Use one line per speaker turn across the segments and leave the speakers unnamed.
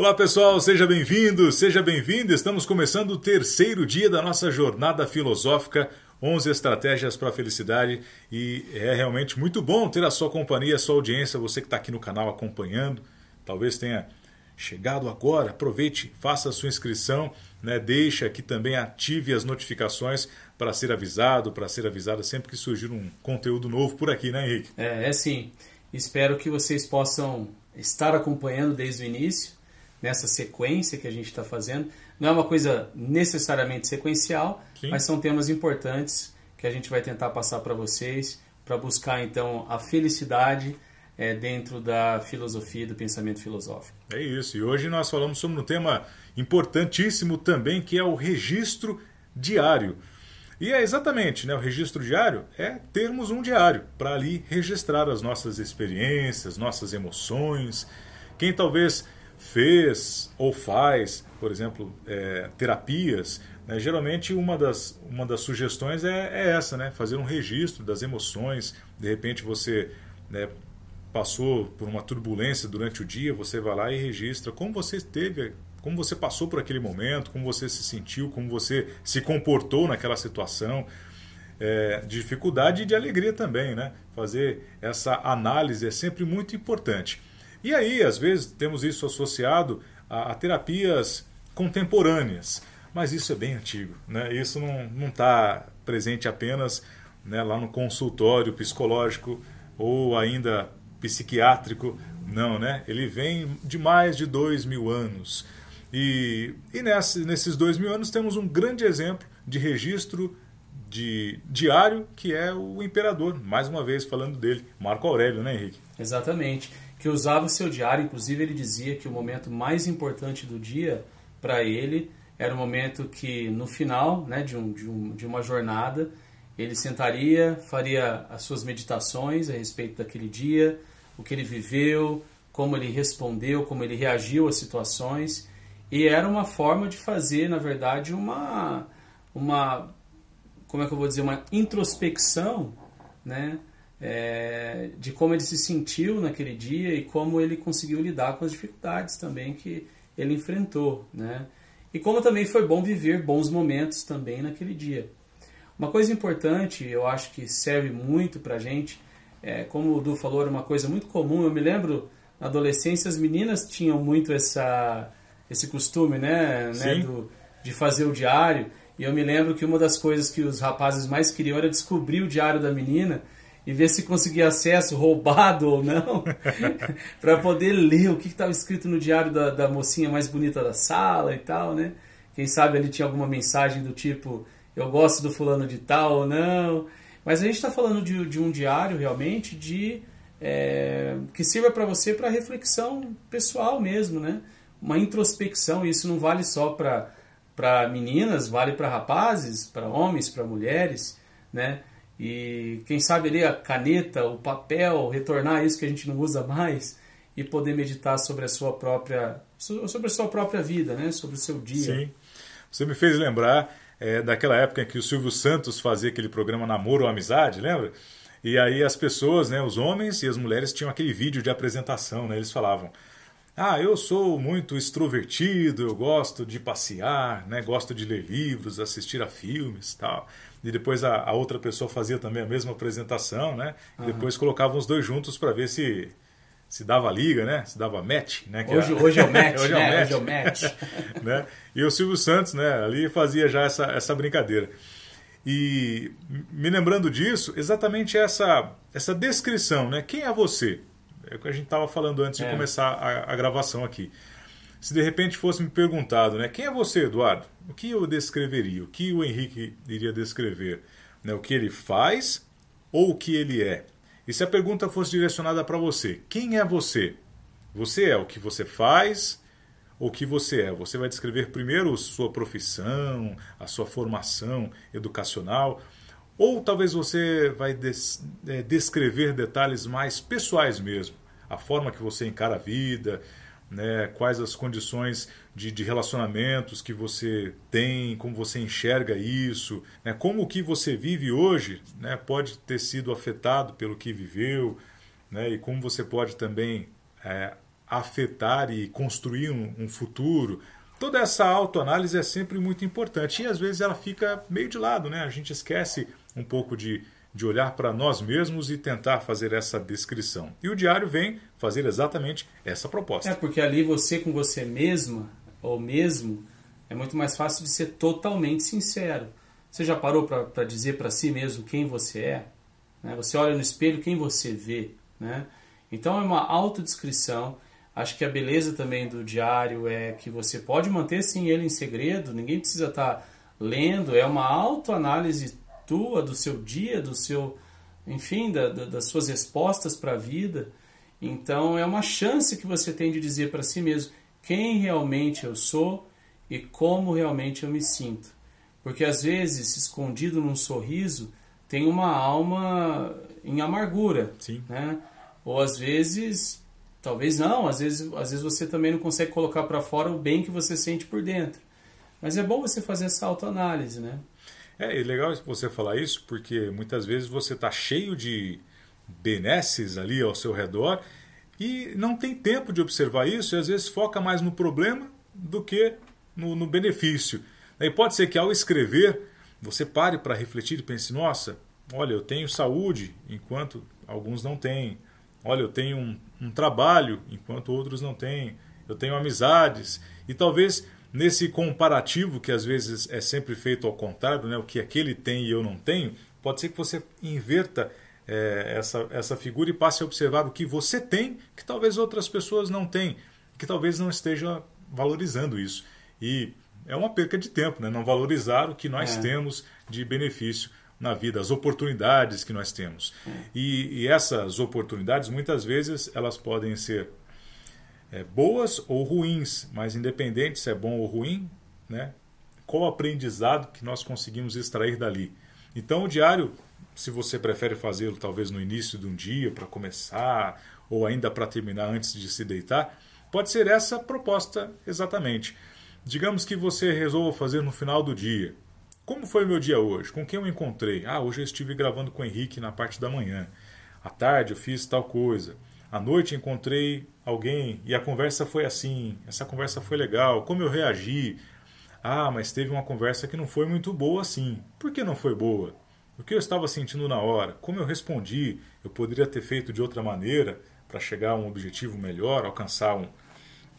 Olá pessoal, seja bem-vindo, seja bem-vindo. Estamos começando o terceiro dia da nossa jornada filosófica 11 estratégias para a felicidade e é realmente muito bom ter a sua companhia, a sua audiência, você que está aqui no canal acompanhando. Talvez tenha chegado agora, aproveite, faça a sua inscrição, né? deixa aqui também, ative as notificações para ser avisado, para ser avisado sempre que surgir um conteúdo novo por aqui, né, Henrique?
É, é sim. Espero que vocês possam estar acompanhando desde o início nessa sequência que a gente está fazendo. Não é uma coisa necessariamente sequencial, Sim. mas são temas importantes que a gente vai tentar passar para vocês para buscar então a felicidade é, dentro da filosofia do pensamento filosófico.
É isso. E hoje nós falamos sobre um tema importantíssimo também que é o registro diário. E é exatamente, né, o registro diário é termos um diário para ali registrar as nossas experiências, nossas emoções. Quem talvez fez ou faz, por exemplo, é, terapias, né, geralmente uma das, uma das sugestões é, é, essa, né, fazer um registro das emoções. De repente você né, passou por uma turbulência durante o dia, você vai lá e registra como você esteve, como você passou por aquele momento, como você se sentiu, como você se comportou naquela situação. É, de dificuldade e de alegria também, né? Fazer essa análise é sempre muito importante. E aí, às vezes, temos isso associado a, a terapias contemporâneas, mas isso é bem antigo. Né? Isso não está presente apenas né, lá no consultório psicológico ou ainda psiquiátrico, não, né? Ele vem de mais de dois mil anos. E, e nesse, nesses dois mil anos temos um grande exemplo de registro de diário, que é o imperador, mais uma vez falando dele, Marco Aurélio, né, Henrique?
Exatamente que usava o seu diário. Inclusive, ele dizia que o momento mais importante do dia para ele era o momento que, no final né, de, um, de, um, de uma jornada, ele sentaria, faria as suas meditações a respeito daquele dia, o que ele viveu, como ele respondeu, como ele reagiu às situações. E era uma forma de fazer, na verdade, uma, uma como é que eu vou dizer, uma introspecção, né? É, de como ele se sentiu naquele dia e como ele conseguiu lidar com as dificuldades também que ele enfrentou, né? E como também foi bom viver bons momentos também naquele dia. Uma coisa importante, eu acho que serve muito para gente, é, como o Du falou, era uma coisa muito comum. Eu me lembro na adolescência as meninas tinham muito essa esse costume, né, né do, de fazer o diário. E eu me lembro que uma das coisas que os rapazes mais queriam era descobrir o diário da menina e ver se conseguia acesso roubado ou não, para poder ler o que estava escrito no diário da, da mocinha mais bonita da sala e tal, né? Quem sabe ali tinha alguma mensagem do tipo, eu gosto do fulano de tal ou não. Mas a gente está falando de, de, um diário realmente de é, que sirva para você para reflexão pessoal mesmo, né? Uma introspecção. Isso não vale só para meninas, vale para rapazes, para homens, para mulheres, né? E quem sabe ali a caneta, o papel, retornar isso que a gente não usa mais e poder meditar sobre a sua própria sobre a sua própria vida, né? Sobre o seu dia.
Sim. Você me fez lembrar é, daquela época em que o Silvio Santos fazia aquele programa Namoro ou Amizade, lembra? E aí as pessoas, né, os homens e as mulheres tinham aquele vídeo de apresentação, né? Eles falavam: "Ah, eu sou muito extrovertido, eu gosto de passear, né? Gosto de ler livros, assistir a filmes, tal" e depois a, a, outra pessoa fazia também a mesma apresentação, né? E depois colocavam os dois juntos para ver se se dava liga, né? Se dava match, né?
Que hoje, hoje é o match, hoje, né? é o match. hoje é o match.
né? E o Silvio Santos, né? Ali fazia já essa, essa brincadeira. E me lembrando disso, exatamente essa, essa descrição, né? Quem é você? É o que a gente estava falando antes é. de começar a, a gravação aqui. Se de repente fosse me perguntado, né, quem é você, Eduardo? O que eu descreveria? O que o Henrique iria descrever? Né, o que ele faz ou o que ele é? E se a pergunta fosse direcionada para você, quem é você? Você é o que você faz ou o que você é? Você vai descrever primeiro sua profissão, a sua formação educacional, ou talvez você vai des é, descrever detalhes mais pessoais mesmo, a forma que você encara a vida, né, quais as condições de, de, relacionamentos que você tem, como você enxerga isso, né, como o que você vive hoje né, pode ter sido afetado pelo que viveu, né, e como você pode também é, afetar e construir um, um futuro. Toda essa autoanálise é sempre muito importante. E às vezes ela fica meio de lado, né? A gente esquece um pouco de, de olhar para nós mesmos e tentar fazer essa descrição. E o diário vem fazer exatamente essa proposta.
É, porque ali você com você mesma ou mesmo é muito mais fácil de ser totalmente sincero. Você já parou para dizer para si mesmo quem você é? Né? Você olha no espelho, quem você vê? Né? Então é uma autodescrição. Acho que a beleza também do diário é que você pode manter sim ele em segredo, ninguém precisa estar tá lendo, é uma autoanálise tua do seu dia, do seu, enfim, da, da, das suas respostas para a vida. Então é uma chance que você tem de dizer para si mesmo quem realmente eu sou e como realmente eu me sinto. Porque às vezes, escondido num sorriso, tem uma alma em amargura.
Sim.
Né? Ou às vezes, talvez não, às vezes, às vezes você também não consegue colocar para fora o bem que você sente por dentro. Mas é bom você fazer essa autoanálise, né?
É, é legal você falar isso, porque muitas vezes você está cheio de benesses ali ao seu redor e não tem tempo de observar isso e às vezes foca mais no problema do que no, no benefício. E pode ser que ao escrever você pare para refletir e pense: nossa, olha, eu tenho saúde enquanto alguns não têm. Olha, eu tenho um, um trabalho enquanto outros não têm. Eu tenho amizades. E talvez nesse comparativo que às vezes é sempre feito ao contrário, né, o que aquele tem e eu não tenho, pode ser que você inverta é, essa, essa figura e passe a observar o que você tem que talvez outras pessoas não têm, que talvez não esteja valorizando isso. E é uma perca de tempo, né? não valorizar o que nós é. temos de benefício na vida, as oportunidades que nós temos. É. E, e, essas oportunidades, muitas vezes, elas podem ser é, boas ou ruins, mas independente se é bom ou ruim, né? qual aprendizado que nós conseguimos extrair dali. Então, o diário, se você prefere fazê-lo talvez no início de um dia, para começar, ou ainda para terminar antes de se deitar, pode ser essa proposta exatamente. Digamos que você resolva fazer no final do dia. Como foi o meu dia hoje? Com quem eu encontrei? Ah, hoje eu estive gravando com o Henrique na parte da manhã. À tarde eu fiz tal coisa. À noite encontrei alguém e a conversa foi assim. Essa conversa foi legal. Como eu reagi? Ah, mas teve uma conversa que não foi muito boa assim. Por que não foi boa? O que eu estava sentindo na hora? Como eu respondi? Eu poderia ter feito de outra maneira para chegar a um objetivo melhor, alcançar um,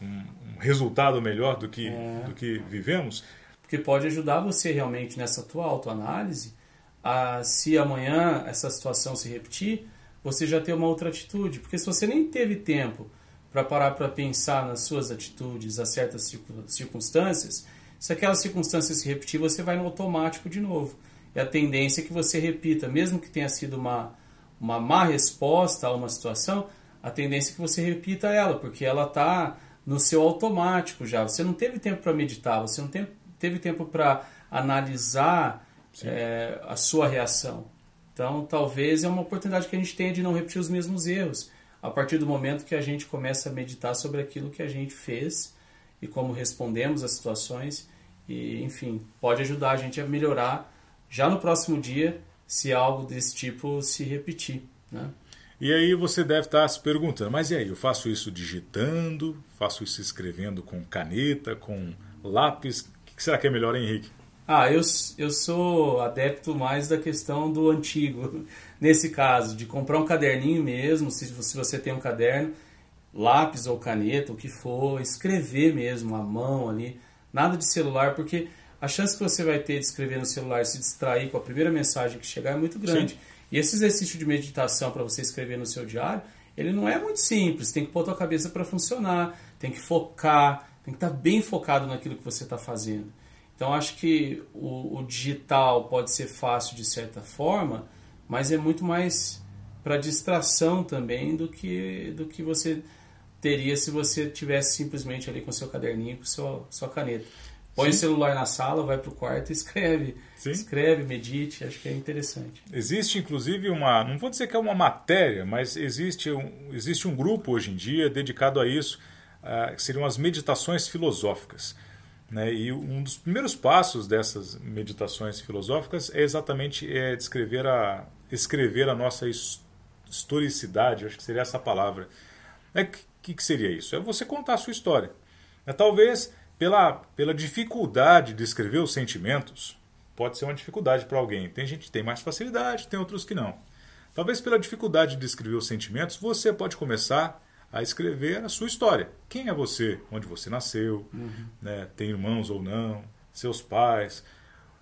um, um resultado melhor do que, é. do que vivemos.
Porque pode ajudar você realmente nessa tua autoanálise a, se amanhã essa situação se repetir, você já ter uma outra atitude. Porque se você nem teve tempo para parar para pensar nas suas atitudes a certas circunstâncias, se aquela circunstância se repetir, você vai no automático de novo. E a tendência é que você repita, mesmo que tenha sido uma, uma má resposta a uma situação, a tendência é que você repita ela, porque ela está no seu automático já. Você não teve tempo para meditar, você não teve tempo para analisar é, a sua reação. Então, talvez é uma oportunidade que a gente tenha de não repetir os mesmos erros. A partir do momento que a gente começa a meditar sobre aquilo que a gente fez e como respondemos às situações, e enfim, pode ajudar a gente a melhorar já no próximo dia se algo desse tipo se repetir. Né?
E aí você deve estar se perguntando, mas e aí, eu faço isso digitando, faço isso escrevendo com caneta, com lápis, o que será que é melhor, Henrique?
Ah, eu, eu sou adepto mais da questão do antigo, nesse caso, de comprar um caderninho mesmo, se, se você tem um caderno, lápis ou caneta, o que for, escrever mesmo, a mão ali, nada de celular, porque a chance que você vai ter de escrever no celular e se distrair com a primeira mensagem que chegar é muito grande. Sim. E esse exercício de meditação para você escrever no seu diário, ele não é muito simples. Tem que pôr a tua cabeça para funcionar, tem que focar, tem que estar tá bem focado naquilo que você está fazendo. Então acho que o, o, digital pode ser fácil de certa forma, mas é muito mais para distração também do que do que você teria se você tivesse simplesmente ali com seu caderninho, com sua, sua caneta. Põe Sim. o celular na sala, vai para o quarto e escreve. Sim. Escreve, medite, acho que é interessante.
Existe inclusive uma, não vou dizer que é uma matéria, mas existe um, existe um grupo hoje em dia dedicado a isso, uh, que seriam as meditações filosóficas. Né? E um dos primeiros passos dessas meditações filosóficas é exatamente é, descrever a, escrever a nossa historicidade, acho que seria essa palavra. É que, que, que seria isso? É você contar a sua história. É, talvez pela, pela dificuldade de escrever os sentimentos, pode ser uma dificuldade para alguém. Tem gente que tem mais facilidade, tem outros que não. Talvez pela dificuldade de escrever os sentimentos, você pode começar a escrever a sua história. Quem é você? Onde você nasceu? Uhum. Né? Tem irmãos ou não? Seus pais?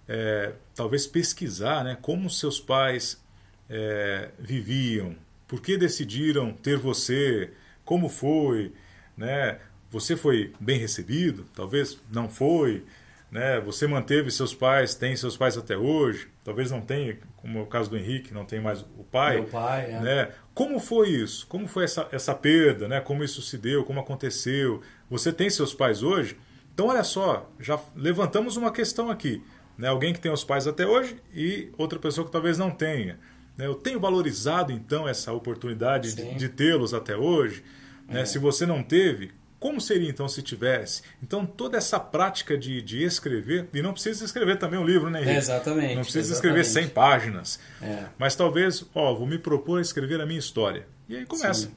É, talvez pesquisar né? como seus pais é, viviam, por que decidiram ter você, como foi, né? Você foi bem recebido? Talvez não foi. Né? Você manteve seus pais, tem seus pais até hoje. Talvez não tenha, como é o caso do Henrique, não tem mais o pai.
Meu pai, é.
Né? Como foi isso? Como foi essa, essa perda? Né? Como isso se deu? Como aconteceu? Você tem seus pais hoje? Então, olha só, já levantamos uma questão aqui. Né? Alguém que tem os pais até hoje e outra pessoa que talvez não tenha. Né? Eu tenho valorizado, então, essa oportunidade de, de tê-los até hoje. Né? É. Se você não teve, como seria então se tivesse? Então, toda essa prática de, de escrever, e não precisa escrever também um livro, né, Henrique?
Exatamente.
Não precisa
exatamente.
escrever 100 páginas.
É.
Mas talvez, ó, vou me propor a escrever a minha história. E aí começa. Sim.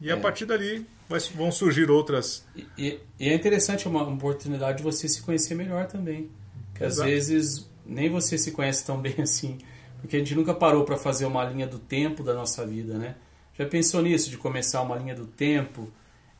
E é. a partir dali vai, vão surgir outras.
E, e, é interessante, é uma oportunidade de você se conhecer melhor também. Que às vezes nem você se conhece tão bem assim. Porque a gente nunca parou para fazer uma linha do tempo da nossa vida, né? Já pensou nisso, de começar uma linha do tempo?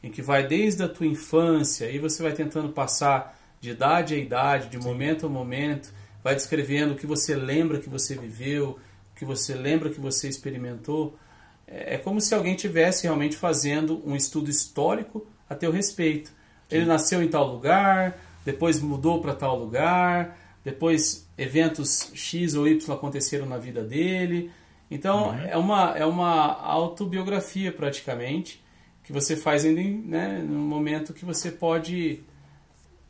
Em que vai desde a tua infância e você vai tentando passar de idade a idade, de Sim. momento a momento, vai descrevendo o que você lembra que você viveu, o que você lembra que você experimentou. É, é como se alguém tivesse realmente fazendo um estudo histórico a teu respeito. Sim. Ele nasceu em tal lugar, depois mudou para tal lugar, depois eventos X ou Y aconteceram na vida dele. Então uhum. é, uma, é uma autobiografia praticamente que você faz ainda né, no momento que você pode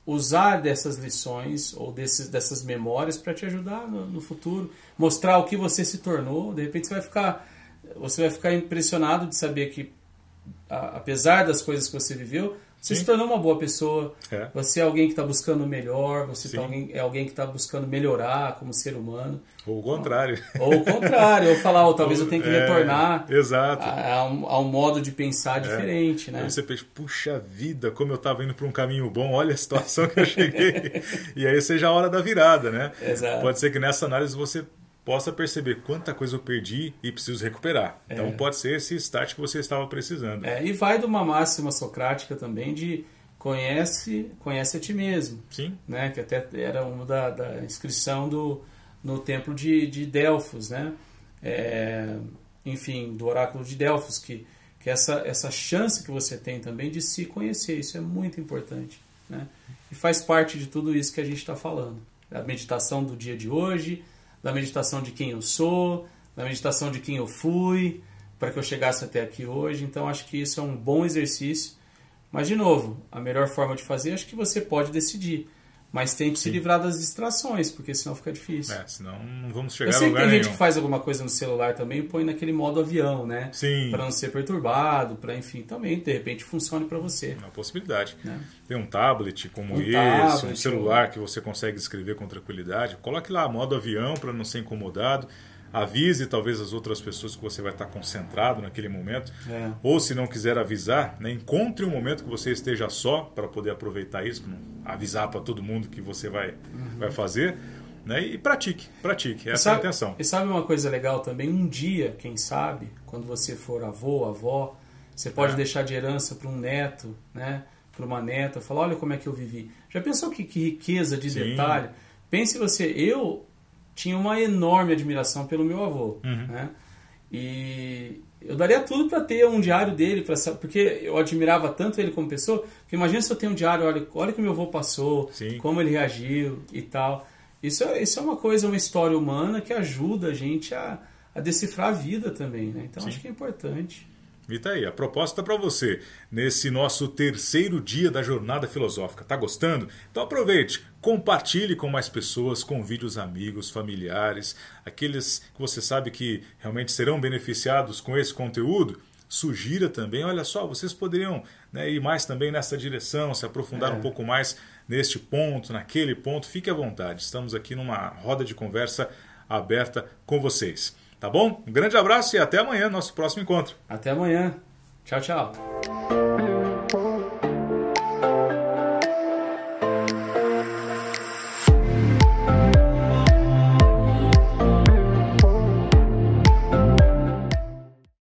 usar dessas lições ou desses, dessas memórias para te ajudar no, no, futuro, mostrar o que você se tornou. De repente você vai ficar, você vai ficar impressionado de saber que, a, apesar das coisas que você viveu, você Sim. se tornou uma boa pessoa. É. Você é alguém que está buscando melhor. Você tá alguém, é alguém que está buscando melhorar como ser humano.
Ou o contrário.
Ou o contrário. ou falar, ou talvez eu tenha que é, retornar
exato.
A, a, um, a, um, modo de pensar é. diferente. Né?
Aí você pensa, puxa vida, como eu estava indo para um caminho bom. Olha a situação que eu cheguei. e aí seja a hora da virada. né?
Exato.
Pode ser que nessa análise você possa perceber quanta coisa eu perdi e preciso recuperar. Então é. pode ser esse start que você estava precisando.
É, e vai de uma máxima socrática também de conhece, conhece a ti mesmo.
Sim.
Né? Que até era uma da, da inscrição do, no templo de, de Delfos, né? É, enfim, do oráculo de Delfos, que, que essa, essa chance que você tem também de se conhecer, isso é muito importante. Né? E faz parte de tudo isso que a gente está falando. A meditação do dia de hoje, da meditação de quem eu sou, da meditação de quem eu fui, para que eu chegasse até aqui hoje. Então acho que isso é um bom exercício. Mas, de novo, a melhor forma de fazer acho que você pode decidir. Mas tem que Sim. se livrar das distrações, porque senão fica difícil.
É, senão não vamos chegar
Eu sei
que tem
nenhum. gente que faz alguma coisa no celular também e põe naquele modo avião, né?
Sim.
Para não ser perturbado, para enfim, também de repente funcione para você.
É uma possibilidade. Né? Tem um tablet como um esse, tablet, um celular que você consegue escrever com tranquilidade. Coloque lá modo avião para não ser incomodado avise talvez as outras pessoas que você vai estar concentrado naquele momento.
É.
Ou se não quiser avisar, né, encontre um momento que você esteja só para poder aproveitar isso, avisar para todo mundo que você vai, uhum. vai fazer. Né, e pratique, pratique, essa sabe, é a intenção.
E sabe uma coisa legal também? Um dia, quem sabe, quando você for avô, avó, você pode é. deixar de herança para um neto, né? para uma neta, falar, olha como é que eu vivi. Já pensou que, que riqueza de Sim. detalhe? Pense você, eu tinha uma enorme admiração pelo meu avô,
uhum.
né? E eu daria tudo para ter um diário dele, pra, porque eu admirava tanto ele como pessoa, que imagina se eu tenho um diário, olha, olha que meu avô passou,
Sim.
como ele reagiu e tal. Isso é, isso é uma coisa, uma história humana que ajuda a gente a, a decifrar a vida também, né? Então Sim. acho que é importante.
E tá aí, a proposta para você nesse nosso terceiro dia da jornada filosófica. Tá gostando? Então aproveite, compartilhe com mais pessoas, convide os amigos, familiares, aqueles que você sabe que realmente serão beneficiados com esse conteúdo. Sugira também, olha só, vocês poderiam né, ir mais também nessa direção, se aprofundar é. um pouco mais neste ponto, naquele ponto. Fique à vontade, estamos aqui numa roda de conversa aberta com vocês. Tá bom? Um grande abraço e até amanhã, nosso próximo encontro.
Até amanhã. Tchau, tchau.